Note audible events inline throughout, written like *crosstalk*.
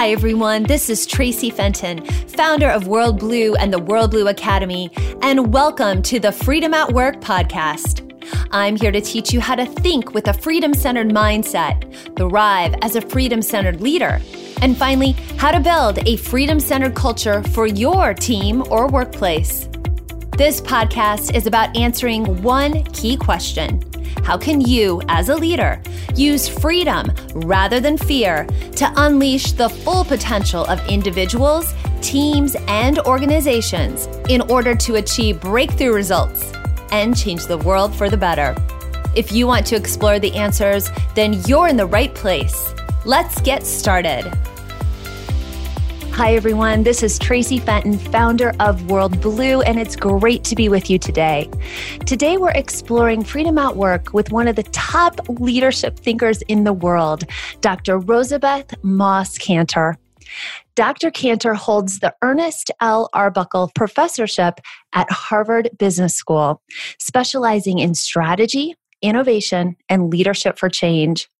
Hi, everyone. This is Traci Fenton, founder of WorldBlu and the WorldBlu Academy, and welcome to the Freedom at Work podcast. I'm here to teach you how to think with a freedom centered mindset, thrive as a freedom centered leader, and finally, how to build a freedom centered culture for your team or workplace. This podcast is about answering one key question how can you, as a leader, use freedom rather than fear to unleash the full potential of individuals, teams, and organizations in order to achieve breakthrough results and change the world for the better? If you want to explore the answers, then you're in the right place. Let's get started. Hi, everyone. This is Traci Fenton, founder of WorldBlu, and it's great to be with you today. Today, we're exploring freedom at work with one of the top leadership thinkers in the world, Dr. Rosabeth Moss Kanter. Dr. Kanter holds the Ernest L. Arbuckle Professorship at Harvard Business School, specializing in strategy, innovation, and leadership for change.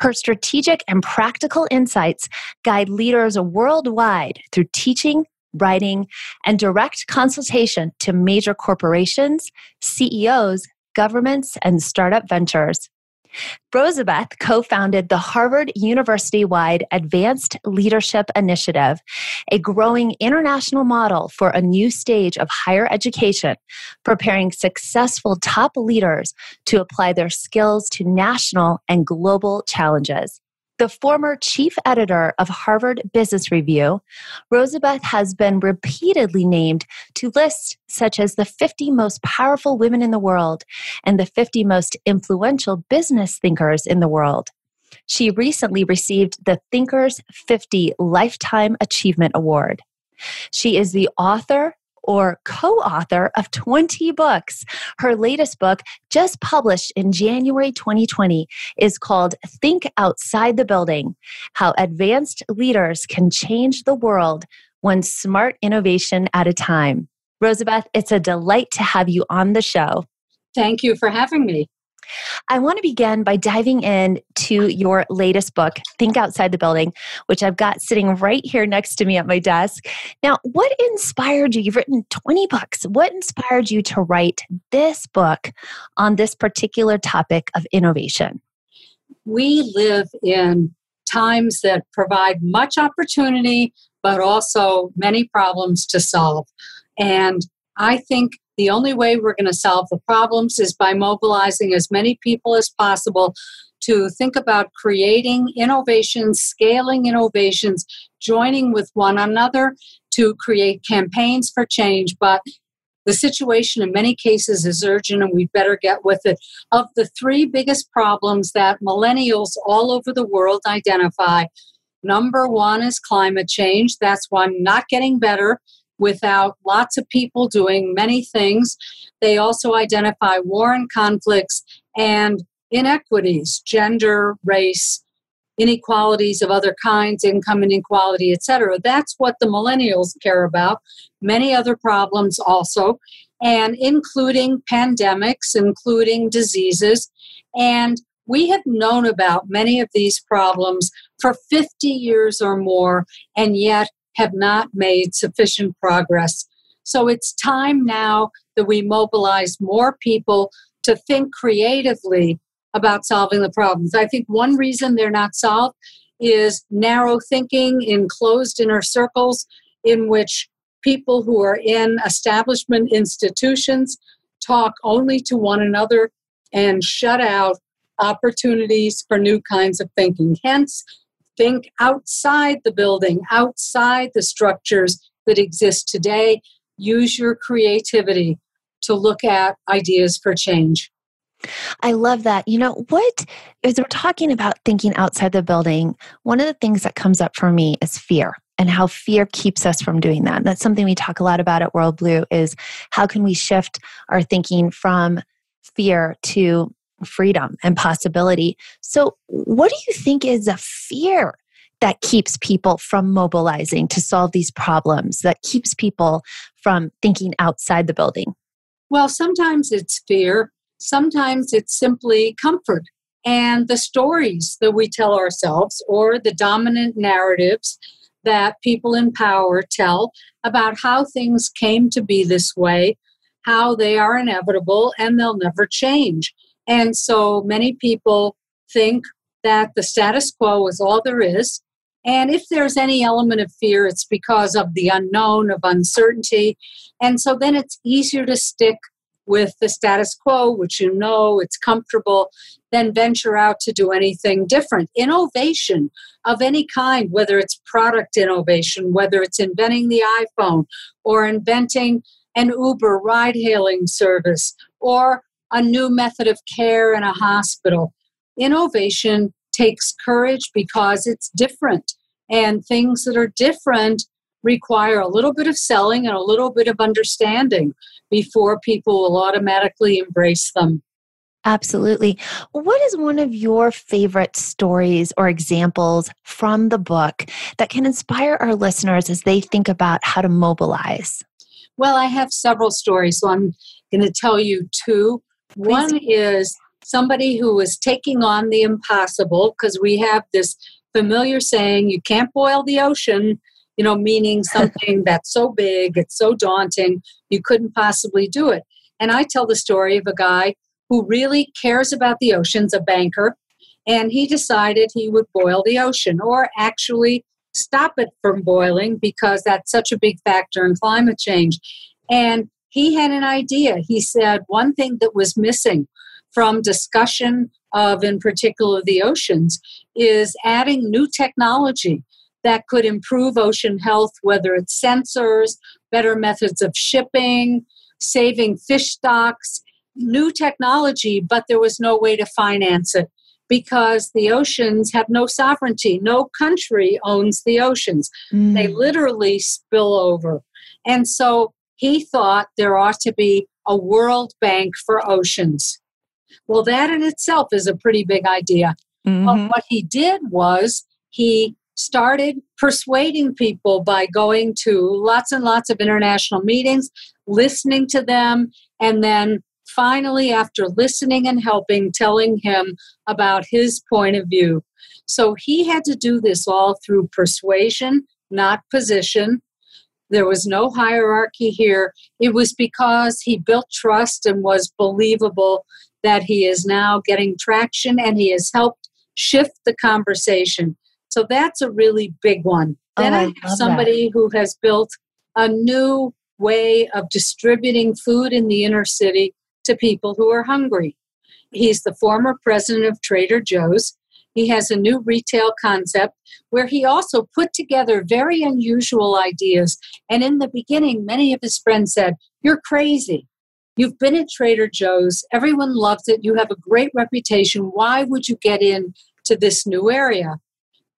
Her strategic and practical insights guide leaders worldwide through teaching, writing, and direct consultation to major corporations, CEOs, governments, and startup ventures. Rosabeth co founded the Harvard University wide Advanced Leadership Initiative, a growing international model for a new stage of higher education, preparing successful top leaders to apply their skills to national and global challenges the former chief editor of Harvard Business Review, Rosabeth has been repeatedly named to lists such as the 50 most powerful women in the world and the 50 most influential business thinkers in the world. She recently received the Thinkers 50 Lifetime Achievement Award. She is the author or co author of 20 books. Her latest book, just published in January 2020, is called Think Outside the Building How Advanced Leaders Can Change the World One Smart Innovation at a Time. Rosabeth, it's a delight to have you on the show. Thank you for having me. I want to begin by diving in to your latest book, Think Outside the Building, which I've got sitting right here next to me at my desk. Now, what inspired you? You've written 20 books. What inspired you to write this book on this particular topic of innovation? We live in times that provide much opportunity, but also many problems to solve. And I think the only way we're going to solve the problems is by mobilizing as many people as possible to think about creating innovations, scaling innovations, joining with one another to create campaigns for change. But the situation in many cases is urgent and we better get with it. Of the three biggest problems that millennials all over the world identify, number one is climate change. That's one not getting better without lots of people doing many things. They also identify war and conflicts and inequities, gender, race, inequalities of other kinds, income inequality, etc. That's what the millennials care about. Many other problems also, and including pandemics, including diseases. And we have known about many of these problems for 50 years or more, and yet have not made sufficient progress. So it's time now that we mobilize more people to think creatively about solving the problems. I think one reason they're not solved is narrow thinking in closed inner circles in which people who are in establishment institutions talk only to one another and shut out opportunities for new kinds of thinking. Hence, think outside the building, outside the structures that exist today. Use your creativity to look at ideas for change. I love that. You know, what, as we're talking about thinking outside the building, one of the things that comes up for me is fear and how fear keeps us from doing that. And that's something we talk a lot about at WorldBlu is how can we shift our thinking from fear to freedom and possibility. So, what do you think is a fear that keeps people from mobilizing to solve these problems, that keeps people from thinking outside the building? Well, sometimes it's fear, sometimes it's simply comfort. And the stories that we tell ourselves or the dominant narratives that people in power tell about how things came to be this way, how they are inevitable and they'll never change. And so many people think that the status quo is all there is. And if there's any element of fear, it's because of the unknown, of uncertainty. And so then it's easier to stick with the status quo, which you know it's comfortable, than venture out to do anything different. Innovation of any kind, whether it's product innovation, whether it's inventing the iPhone or inventing an Uber ride hailing service or a new method of care in a hospital. Innovation takes courage because it's different, and things that are different require a little bit of selling and a little bit of understanding before people will automatically embrace them. Absolutely. What is one of your favorite stories or examples from the book that can inspire our listeners as they think about how to mobilize? Well, I have several stories, so I'm going to tell you two. Please. One is somebody who was taking on the impossible because we have this familiar saying, you can't boil the ocean, you know, meaning *laughs* something that's so big, it's so daunting, you couldn't possibly do it. And I tell the story of a guy who really cares about the oceans, a banker, and he decided he would boil the ocean or actually stop it from boiling because that's such a big factor in climate change. And he had an idea. He said one thing that was missing from discussion of, in particular, the oceans is adding new technology that could improve ocean health, whether it's sensors, better methods of shipping, saving fish stocks, new technology, but there was no way to finance it because the oceans have no sovereignty. No country owns the oceans. Mm. They literally spill over. And so he thought there ought to be a World Bank for oceans. Well, that in itself is a pretty big idea. Mm-hmm. But what he did was he started persuading people by going to lots and lots of international meetings, listening to them, and then finally, after listening and helping, telling him about his point of view. So he had to do this all through persuasion, not position. There was no hierarchy here. It was because he built trust and was believable that he is now getting traction and he has helped shift the conversation. So that's a really big one. Oh, then oh, I, I have somebody that. who has built a new way of distributing food in the inner city to people who are hungry. He's the former president of Trader Joe's. He has a new retail concept where he also put together very unusual ideas. And in the beginning, many of his friends said, You're crazy. You've been at Trader Joe's. Everyone loves it. You have a great reputation. Why would you get into this new area?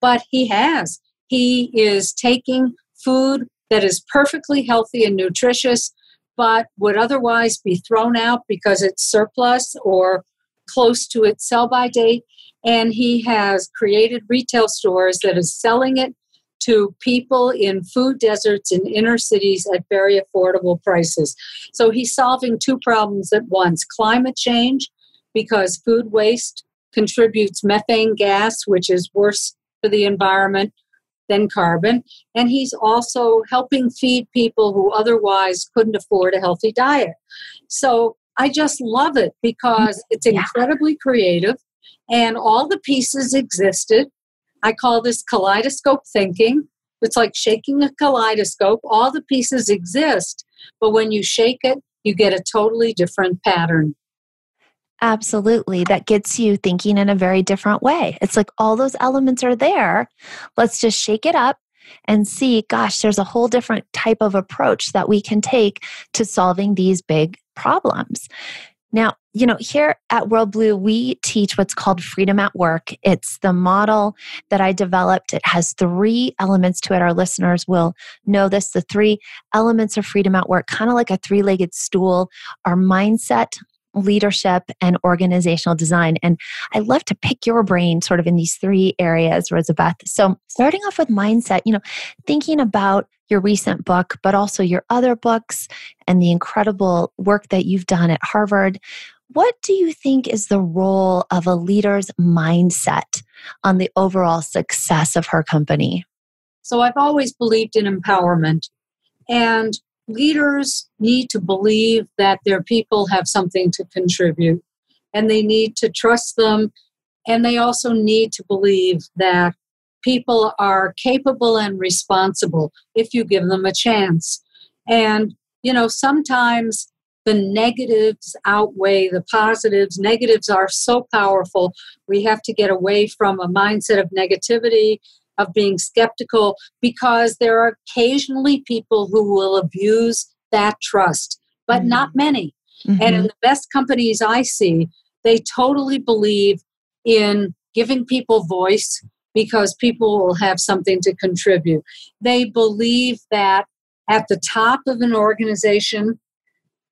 But he has. He is taking food that is perfectly healthy and nutritious but would otherwise be thrown out because it's surplus or close to its sell by date. And he has created retail stores that is selling it to people in food deserts in inner cities at very affordable prices. So he's solving two problems at once climate change, because food waste contributes methane gas, which is worse for the environment, than carbon. And he's also helping feed people who otherwise couldn't afford a healthy diet. So I just love it because it's incredibly creative and all the pieces existed. I call this kaleidoscope thinking. It's like shaking a kaleidoscope. All the pieces exist, but when you shake it, you get a totally different pattern. Absolutely. That gets you thinking in a very different way. It's like all those elements are there. Let's just shake it up and see, gosh, there's a whole different type of approach that we can take to solving these big problems. Now, you know, here at WorldBlu, we teach what's called freedom at work. It's the model that I developed. It has three elements to it. Our listeners will know this. The three elements of freedom at work, kind of like a three legged stool, our mindset, leadership and organizational design. And I love to pick your brain sort of in these three areas, Rosabeth. So, starting off with mindset, you know, thinking about your recent book, but also your other books and the incredible work that you've done at Harvard. What do you think is the role of a leader's mindset on the overall success of her company? So I've always believed in empowerment. And leaders need to believe that their people have something to contribute and they need to trust them. And they also need to believe that people are capable and responsible if you give them a chance. And, you know, sometimes the negatives outweigh the positives. Negatives are so powerful. We have to get away from a mindset of negativity, of being skeptical, because there are occasionally people who will abuse that trust, but mm-hmm. not many. Mm-hmm. And in the best companies I see, they totally believe in giving people voice because people will have something to contribute. They believe that at the top of an organization,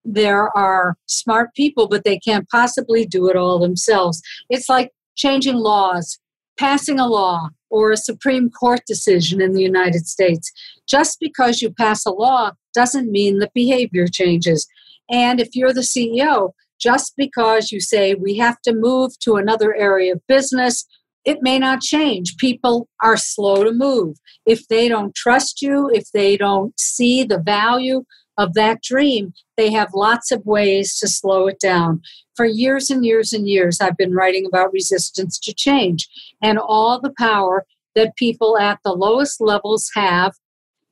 there are smart people, but they can't possibly do it all themselves. It's like changing laws, passing a law, or a Supreme Court decision in the United States. Just because you pass a law doesn't mean the behavior changes. And if you're the CEO, just because you say we have to move to another area of business, it may not change. People are slow to move. If they don't trust you, if they don't see the value of that dream, they have lots of ways to slow it down. For years and years and years, I've been writing about resistance to change and all the power that people at the lowest levels have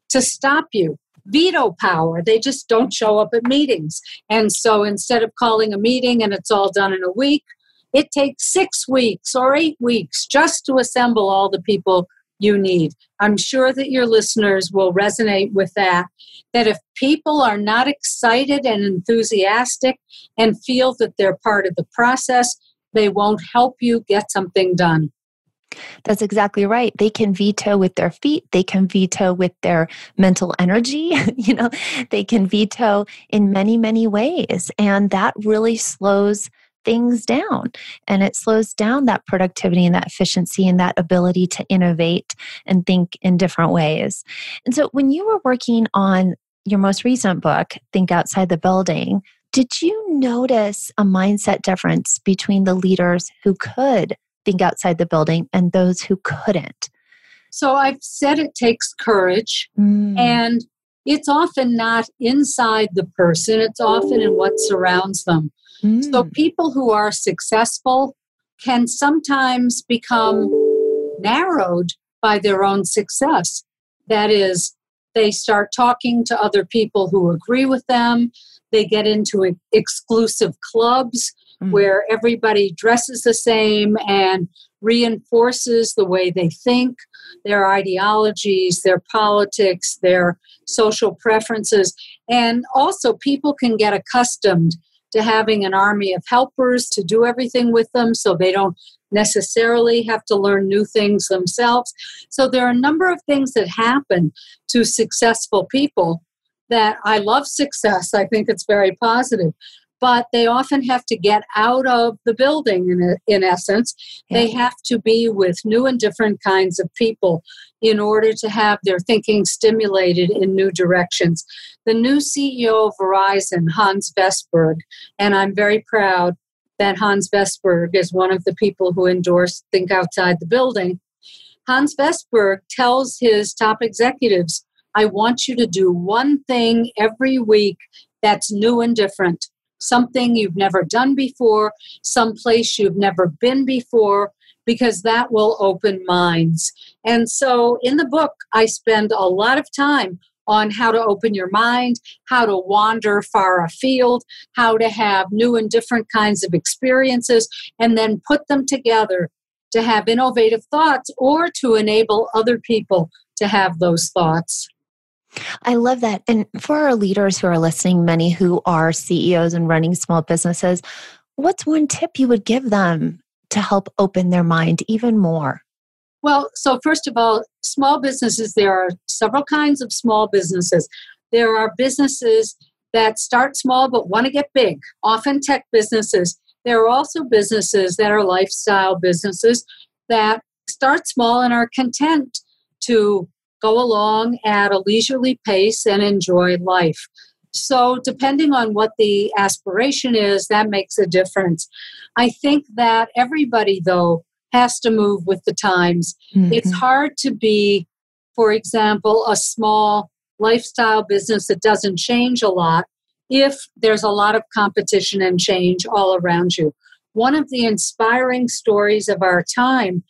to stop you. Veto power. They just don't show up at meetings. And so instead of calling a meeting and it's all done in a week, it takes six weeks or eight weeks just to assemble all the people you need. I'm sure that your listeners will resonate with that. That if people are not excited and enthusiastic and feel that they're part of the process, they won't help you get something done. That's exactly right. They can veto with their feet, they can veto with their mental energy, *laughs* you know, they can veto in many, many ways. And that really slows things down and it slows down that productivity and that efficiency and that ability to innovate and think in different ways. And so when you were working on your most recent book, Think Outside the Building, did you notice a mindset difference between the leaders who could think outside the building and those who couldn't? So I've said it takes courage mm. and it's often not inside the person, it's often in what surrounds them. Mm. So people who are successful can sometimes become narrowed by their own success. That is, they start talking to other people who agree with them. They get into exclusive clubs mm. where everybody dresses the same and reinforces the way they think, their ideologies, their politics, their social preferences. And also, people can get accustomed to having an army of helpers to do everything with them so they don't necessarily have to learn new things themselves. So there are a number of things that happen to successful people that I love success. I think it's very positive but they often have to get out of the building in, in essence. Yeah. They have to be with new and different kinds of people in order to have their thinking stimulated in new directions. The new CEO of Verizon, Hans Vestberg, and I'm very proud that Hans Vestberg is one of the people who endorsed Think Outside the Building. Hans Vestberg tells his top executives, I want you to do one thing every week that's new and different something you've never done before, some place you've never been before, because that will open minds. And so in the book, I spend a lot of time on how to open your mind, how to wander far afield, how to have new and different kinds of experiences, and then put them together to have innovative thoughts or to enable other people to have those thoughts. I love that. And for our leaders who are listening, many who are CEOs and running small businesses, what's one tip you would give them to help open their mind even more? Well, so first of all, small businesses, there are several kinds of small businesses. There are businesses that start small but want to get big, often tech businesses. There are also businesses that are lifestyle businesses that start small and are content to go along at a leisurely pace and enjoy life. So, depending on what the aspiration is, that makes a difference. I think that everybody, though, has to move with the times. Mm-hmm. It's hard to be for example, a small lifestyle business that doesn't change a lot if there's a lot of competition and change all around you. One of the inspiring stories of our time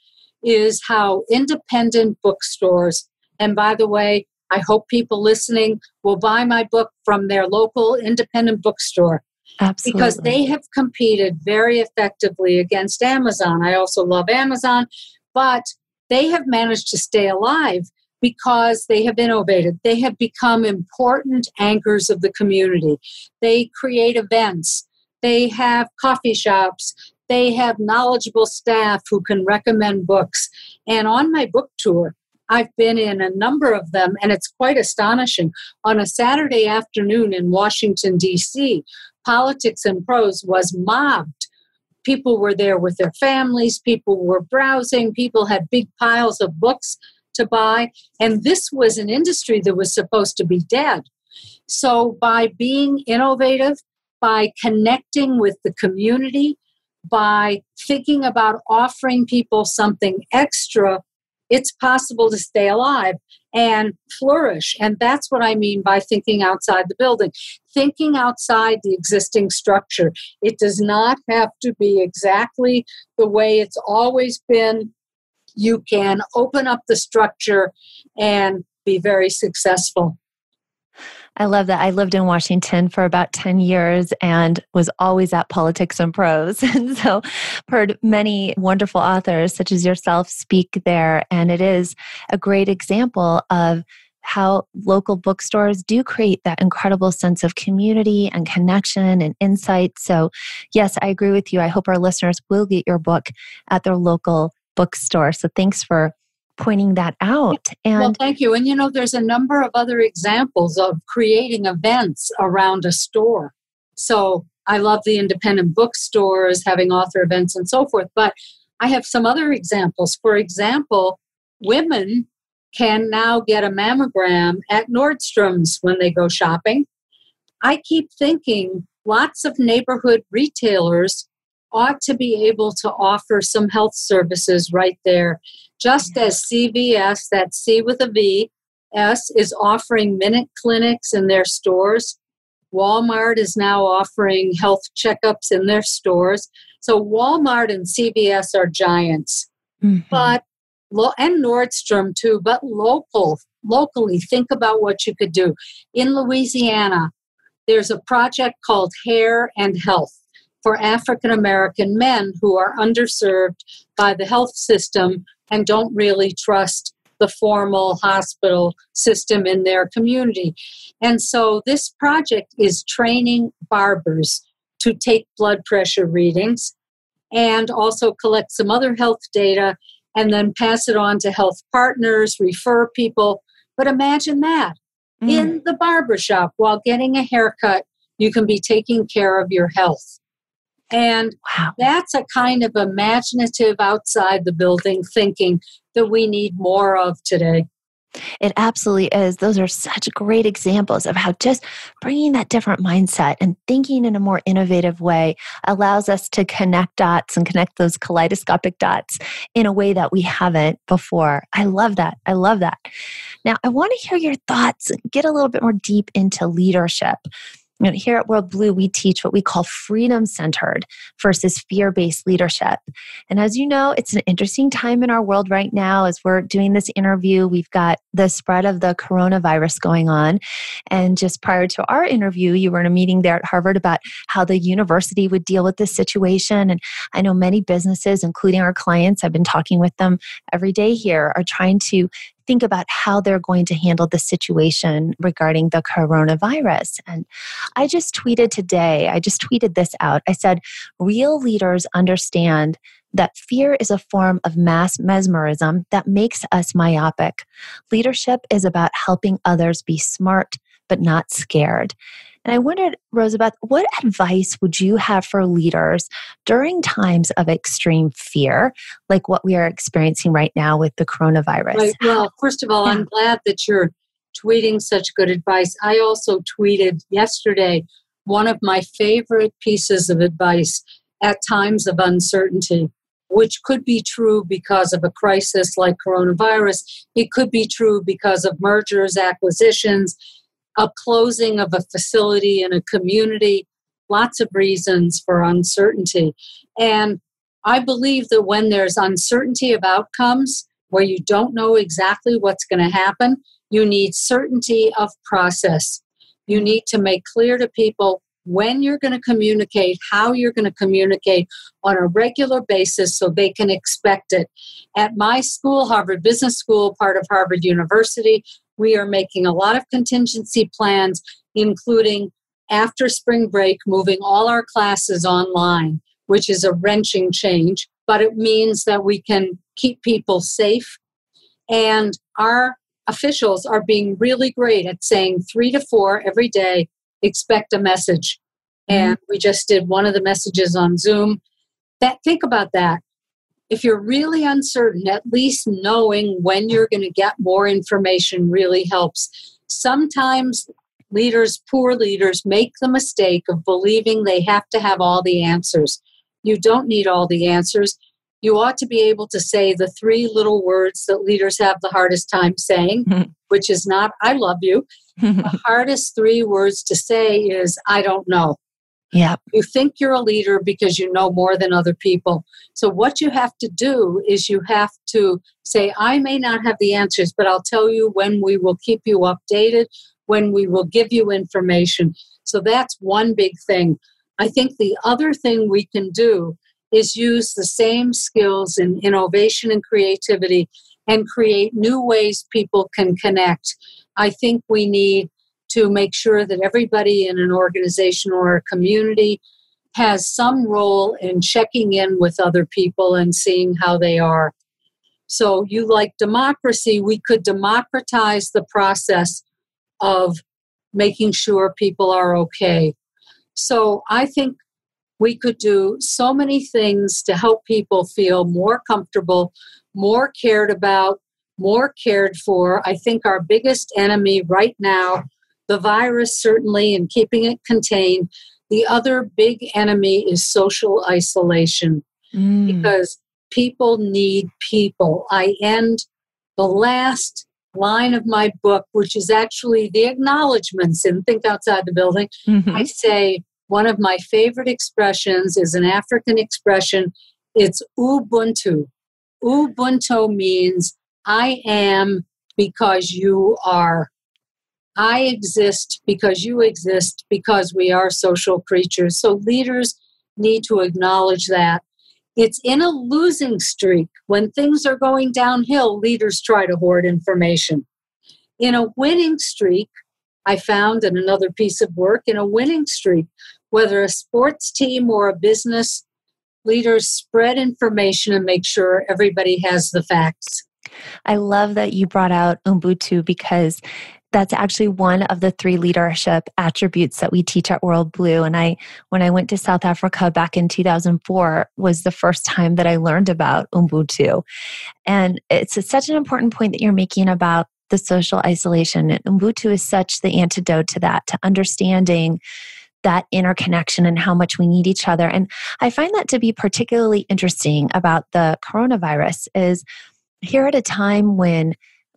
is how independent bookstores, and by the way, I hope people listening will buy my book from their local independent bookstore. Absolutely. Because they have competed very effectively against Amazon. I also love Amazon, but they have managed to stay alive because they have innovated. They have become important anchors of the community. They create events, they have coffee shops, they have knowledgeable staff who can recommend books. And on my book tour, I've been in a number of them, and it's quite astonishing. On a Saturday afternoon in Washington, D.C., Politics and Prose was mobbed. People were there with their families, people were browsing, people had big piles of books to buy, and this was an industry that was supposed to be dead. So, by being innovative, by connecting with the community, by thinking about offering people something extra, it's possible to stay alive and flourish. And that's what I mean by thinking outside the building, thinking outside the existing structure. It does not have to be exactly the way it's always been. You can open up the structure and be very successful. I love that. I lived in Washington for about 10 years and was always at Politics and Prose. *laughs* And so heard many wonderful authors such as yourself speak there. And it is a great example of how local bookstores do create that incredible sense of community and connection and insight. So, yes, I agree with you. I hope our listeners will get your book at their local bookstore. So, thanks for pointing that out. And well, thank you. And you know, there's a number of other examples of creating events around a store. So I love the independent bookstores having author events and so forth. But I have some other examples. For example, women can now get a mammogram at Nordstrom's when they go shopping. I keep thinking lots of neighborhood retailers ought to be able to offer some health services right there just as CVS, that C with a V, S is offering minute clinics in their stores. Walmart is now offering health checkups in their stores. So Walmart and CVS are giants. Mm-hmm. But and Nordstrom too, but local, locally, think about what you could do. In Louisiana, there's a project called Hair and Health for African American men who are underserved by the health system and don't really trust the formal hospital system in their community. And so this project is training barbers to take blood pressure readings and also collect some other health data and then pass it on to health partners, refer people. But imagine that mm. in the barbershop while getting a haircut, you can be taking care of your health. And wow. that's a kind of imaginative outside the building thinking that we need more of today. It absolutely is. Those are such great examples of how just bringing that different mindset and thinking in a more innovative way allows us to connect dots and connect those kaleidoscopic dots in a way that we haven't before. I love that. I love that. Now, I want to hear your thoughts, get a little bit more deep into leadership. You know, here at WorldBlu, we teach what we call freedom centered versus fear based leadership. And as you know, it's an interesting time in our world right now as we're doing this interview. We've got the spread of the coronavirus going on. And just prior to our interview, you were in a meeting there at Harvard about how the university would deal with this situation. And I know many businesses, including our clients, I've been talking with them every day here, are trying to think about how they're going to handle the situation regarding the coronavirus. And I just tweeted today, I just tweeted this out. I said, real leaders understand that fear is a form of mass mesmerism that makes us myopic. Leadership is about helping others be smart, but not scared. And I wondered, Rosabeth, what advice would you have for leaders during times of extreme fear, like what we are experiencing right now with the coronavirus? Right. Well, first of all, yeah. I'm glad that you're tweeting such good advice. I also tweeted yesterday one of my favorite pieces of advice at times of uncertainty. which could be true because of a crisis like coronavirus. It could be true because of mergers, acquisitions, a closing of a facility in a community, lots of reasons for uncertainty. And I believe that when there's uncertainty of outcomes, where you don't know exactly what's going to happen, you need certainty of process. You need to make clear to people when you're going to communicate, how you're going to communicate on a regular basis so they can expect it. At my school, Harvard Business School, part of Harvard University, we are making a lot of contingency plans, including after spring break, moving all our classes online, which is a wrenching change, but it means that we can keep people safe. And our officials are being really great at saying three to four every day expect a message. Mm-hmm. And we just did one of the messages on Zoom. That think about that. If you're really uncertain, at least knowing when you're going to get more information really helps. Sometimes leaders, poor leaders, make the mistake of believing they have to have all the answers. You don't need all the answers. You ought to be able to say the three little words that leaders have the hardest time saying, mm-hmm. *laughs* which is not, I love you, *laughs* the hardest three words to say is, I don't know. Yeah. You think you're a leader because you know more than other people. So, what you have to do is you have to say, I may not have the answers, but I'll tell you when we will keep you updated, when we will give you information. So, that's one big thing. I think the other thing we can do is use the same skills in innovation and creativity and create new ways people can connect. I think we need to make sure that everybody in an organization or a community has some role in checking in with other people and seeing how they are. So, you like democracy, we could democratize the process of making sure people are okay. So, I think we could do so many things to help people feel more comfortable, more cared about, more cared for. I think our biggest enemy right now, the virus certainly, and keeping it contained. The other big enemy is social isolation mm. because people need people. I end the last line of my book, which is actually the acknowledgments in Think Outside the Building. Mm-hmm. I say, one of my favorite expressions is an African expression. It's Ubuntu. Ubuntu means I am because you are. I exist because you exist because we are social creatures. So leaders need to acknowledge that. It's in a losing streak. When things are going downhill, leaders try to hoard information. In a winning streak, I found in another piece of work, in a winning streak, whether a sports team or a business, leaders spread information and make sure everybody has the facts. I love that you brought out Ubuntu because that's actually one of the three leadership attributes that we teach at WorldBlu. And I, when I went to South Africa back in 2004, was the first time that I learned about Ubuntu. And it's a, such an important point that you're making about the social isolation. Ubuntu is such the antidote to that, to understanding that interconnection and how much we need each other. And I find that to be particularly interesting about the coronavirus is here at a time when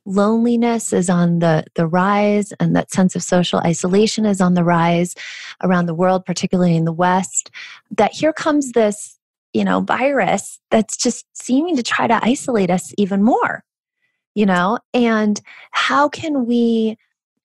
loneliness is on the, the rise and that sense of social isolation is on the rise around the world, particularly in the West, that here comes this, you know, virus that's just seeming to try to isolate us even more, you know? And how can we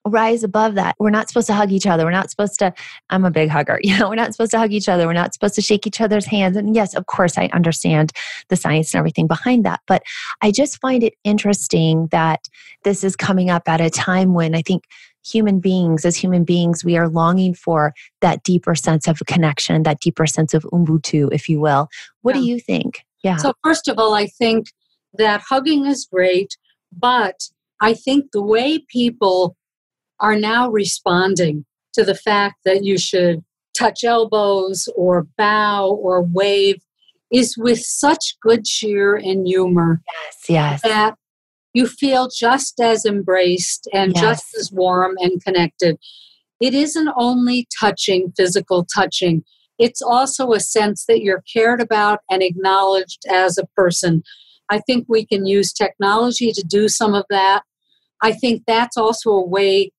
rise above that. We're not supposed to hug each other. We're not supposed to, I'm a big hugger, *laughs* you know, we're not supposed to hug each other. We're not supposed to shake each other's hands. And yes, of course, I understand the science and everything behind that. But I just find it interesting that this is coming up at a time when I think human beings, as human beings, we are longing for that deeper sense of connection, that deeper sense of Ubuntu, if you will. What yeah. do you think? Yeah. So, first of all, I think that hugging is great, but I think the way people are now responding to the fact that you should touch elbows or bow or wave is with such good cheer and humor. Yes, yes. That you feel just as embraced and yes. just as warm and connected. It isn't only touching, physical touching, it's also a sense that you're cared about and acknowledged as a person. I think we can use technology to do some of that. I think that's also a way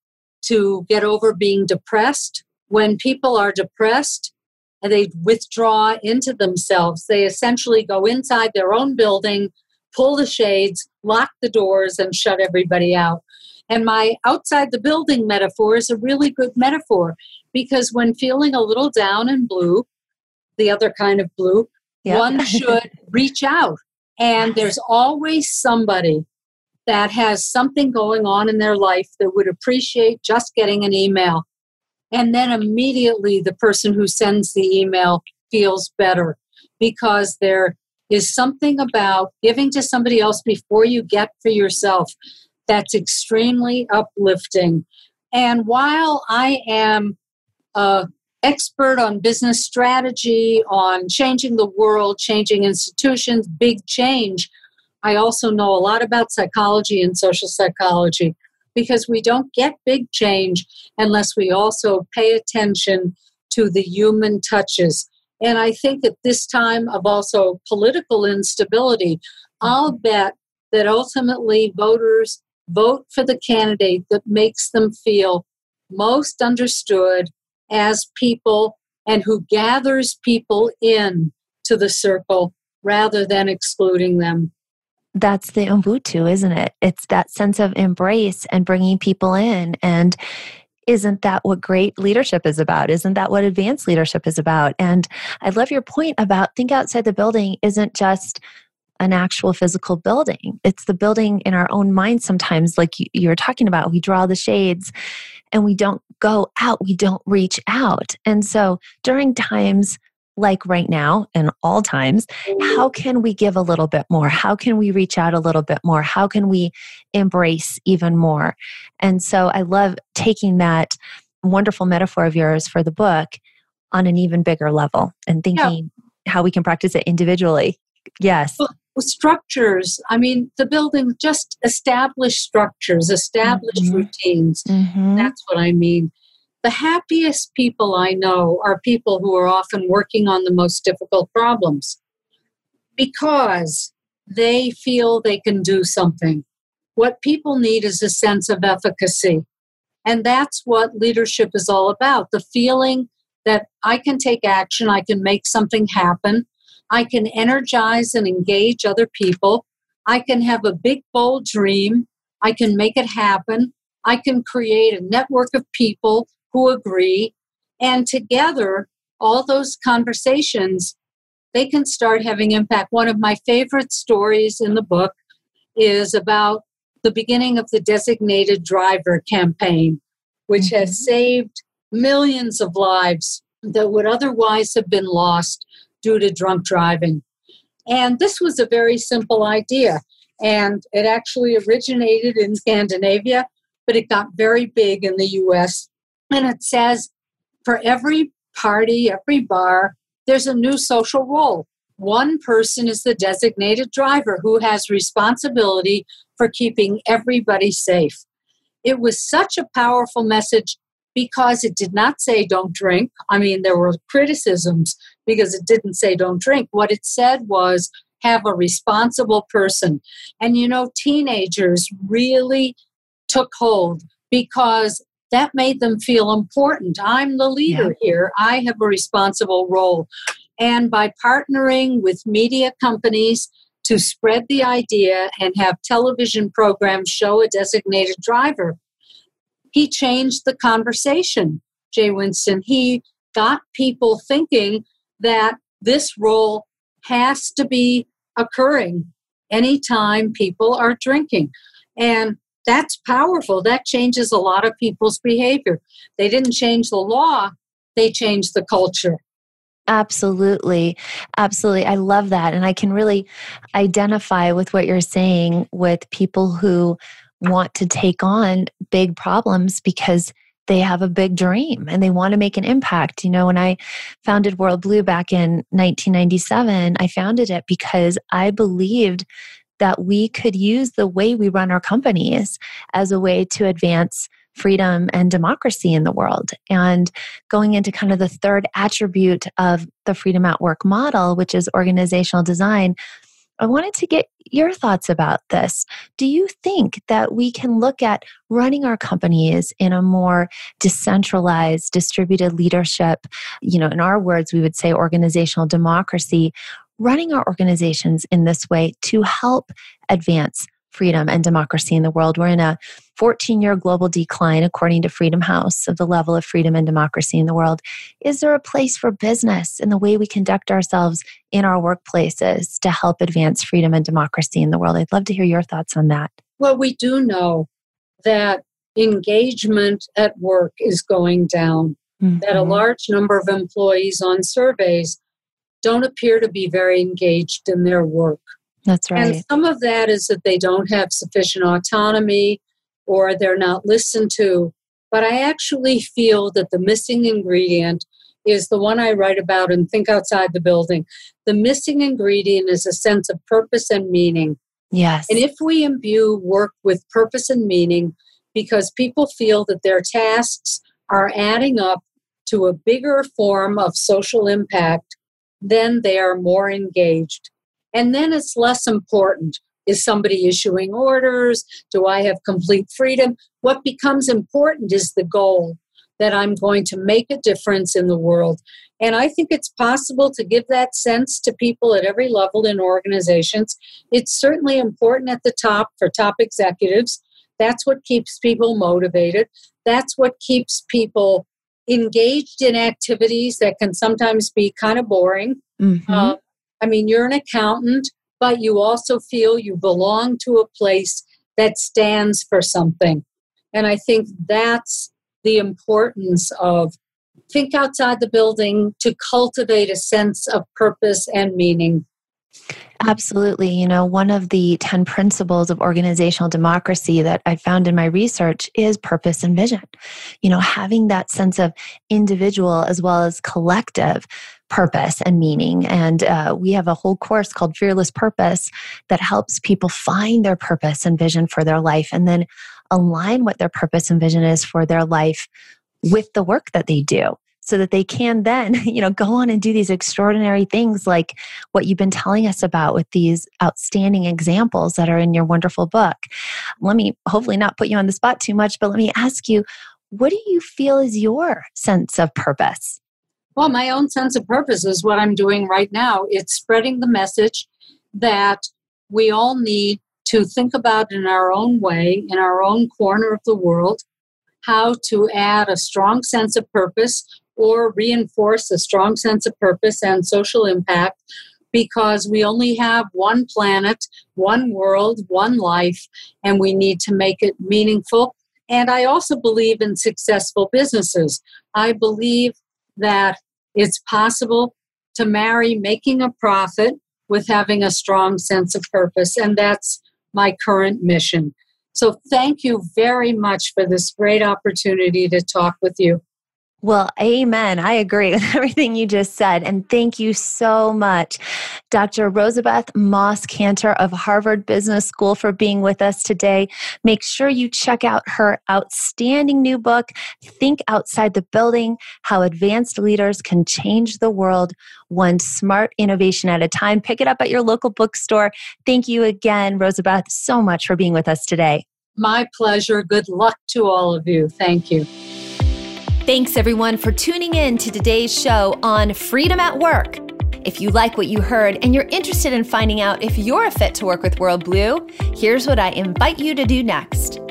to get over being depressed. When people are depressed and they withdraw into themselves, they essentially go inside their own building, pull the shades, lock the doors, and shut everybody out. And my outside the building metaphor is a really good metaphor because when feeling a little down and blue, the other kind of blue, one should *laughs* reach out. And there's always somebody that has something going on in their life that would appreciate just getting an email. And then immediately the person who sends the email feels better because there is something about giving to somebody else before you get for yourself that's extremely uplifting. And while I am a expert on business strategy, on changing the world, changing institutions, big change, I also know a lot about psychology and social psychology because we don't get big change unless we also pay attention to the human touches. And I think at this time of also political instability, I'll bet that ultimately voters vote for the candidate that makes them feel most understood as people and who gathers people in to the circle rather than excluding them that's the Ubuntu, isn't it? It's that sense of embrace and bringing people in. And isn't that what great leadership is about? Isn't that what advanced leadership is about? And I love your point about think outside the building isn't just an actual physical building. It's the building in our own mind sometimes, like you, were talking about. We draw the shades and we don't go out, we don't reach out. And so during times like right now and all times, how can we give a little bit more? How can we reach out a little bit more? How can we embrace even more? And so I love taking that wonderful metaphor of yours for the book on an even bigger level and thinking yeah. how we can practice it individually. Yes. Well, structures, I mean, the building, just established structures, established mm-hmm. routines. Mm-hmm. That's what I mean. The happiest people I know are people who are often working on the most difficult problems because they feel they can do something. What people need is a sense of efficacy. And that's what leadership is all about the feeling that I can take action, I can make something happen, I can energize and engage other people, I can have a big, bold dream, I can make it happen, I can create a network of people who agree. And together, all those conversations, they can start having impact. One of my favorite stories in the book is about the beginning of the designated driver campaign, which mm-hmm. has saved millions of lives that would otherwise have been lost due to drunk driving. And this was a very simple idea. And it actually originated in Scandinavia, but it got very big in the US and it says for every party, every bar, there's a new social role. One person is the designated driver who has responsibility for keeping everybody safe. It was such a powerful message because it did not say don't drink. I mean, there were criticisms because it didn't say don't drink. What it said was have a responsible person. And you know, teenagers really took hold because that made them feel important. I'm the leader yeah. here, I have a responsible role. And by partnering with media companies to spread the idea and have television programs show a designated driver, he changed the conversation, Jay Winsten. He got people thinking that this role has to be occurring anytime people are drinking. And that's powerful. That changes a lot of people's behavior. They didn't change the law, they changed the culture. Absolutely. Absolutely. I love that. And I can really identify with what you're saying with people who want to take on big problems because they have a big dream and they want to make an impact. You know, when I founded WorldBlu back in 1997, I founded it because I believed that we could use the way we run our companies as a way to advance freedom and democracy in the world. And going into kind of the third attribute of the Freedom at Work model, which is organizational design, I wanted to get your thoughts about this. Do you think that we can look at running our companies in a more decentralized, distributed leadership? You know, in our words, we would say organizational democracy, running our organizations in this way to help advance freedom and democracy in the world. We're in a 14 year global decline, according to Freedom House, of the level of freedom and democracy in the world. Is there a place for business in the way we conduct ourselves in our workplaces to help advance freedom and democracy in the world? I'd love to hear your thoughts on that. Well, we do know that engagement at work is going down, mm-hmm. that a large number of employees on surveys don't appear to be very engaged in their work. That's right. And some of that is that they don't have sufficient autonomy or they're not listened to. But I actually feel that the missing ingredient is the one I write about and Think Outside the Building. The missing ingredient is a sense of purpose and meaning. Yes. And if we imbue work with purpose and meaning because people feel that their tasks are adding up to a bigger form of social impact, then they are more engaged. And then it's less important. Is somebody issuing orders? Do I have complete freedom? What becomes important is the goal that I'm going to make a difference in the world. And I think it's possible to give that sense to people at every level in organizations. It's certainly important at the top for top executives. That's what keeps people motivated. That's what keeps people engaged in activities that can sometimes be kind of boring. Mm-hmm. Uh, I mean, you're an accountant, but you also feel you belong to a place that stands for something. And I think that's the importance of think outside the building to cultivate a sense of purpose and meaning. Absolutely. You know, one of the 10 principles of organizational democracy that I found in my research is purpose and vision. You know, having that sense of individual as well as collective purpose and meaning. And uh, we have a whole course called Fearless Purpose that helps people find their purpose and vision for their life and then align what their purpose and vision is for their life with the work that they do so that they can then *laughs* you know go on and do these extraordinary things like what you've been telling us about with these outstanding examples that are in your wonderful book let me hopefully not put you on the spot too much but let me ask you what do you feel is your sense of purpose well, my own sense of purpose is what I'm doing right now. It's spreading the message that we all need to think about in our own way, in our own corner of the world, how to add a strong sense of purpose or reinforce a strong sense of purpose and social impact because we only have one planet, one world, one life, and we need to make it meaningful. And I also believe in successful businesses. I believe that it's possible to marry making a profit with having a strong sense of purpose. And that's my current mission. So thank you very much for this great opportunity to talk with you. Well, amen. I agree *laughs* with everything you just said. And thank you so much, Dr. Rosabeth Moss Kanter of Harvard Business School, for being with us today. Make sure you check out her outstanding new book, Think Outside the Building How Advanced Leaders Can Change the World, One Smart Innovation at a Time. Pick it up at your local bookstore. Thank you again, Rosabeth, so much for being with us today. My pleasure. Good luck to all of you. Thank you. Thanks everyone for tuning in to today's show on Freedom at Work. If you like what you heard and you're interested in finding out if you're a fit to work with WorldBlu, here's what I invite you to do next.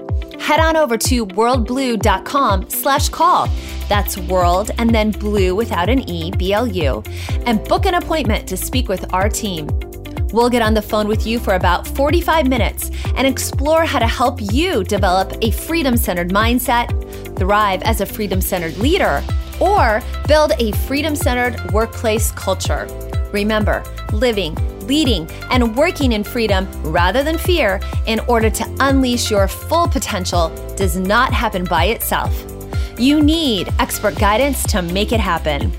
Head on over to worldblu.com slash call. That's world and then blue without an E, B L U, and book an appointment to speak with our team. We'll get on the phone with you for about 45 minutes and explore how to help you develop a freedom centered mindset, thrive as a freedom centered leader, or build a freedom centered workplace culture. Remember, living, leading, and working in freedom rather than fear in order to unleash your full potential does not happen by itself. You need expert guidance to make it happen.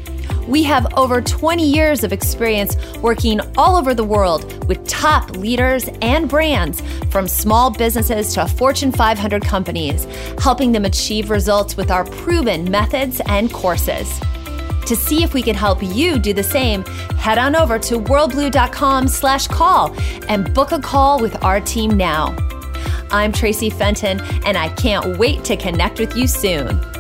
We have over 20 years of experience working all over the world with top leaders and brands, from small businesses to Fortune 500 companies, helping them achieve results with our proven methods and courses. To see if we can help you do the same, head on over to worldblu.com slash call and book a call with our team now. I'm Traci Fenton, and I can't wait to connect with you soon.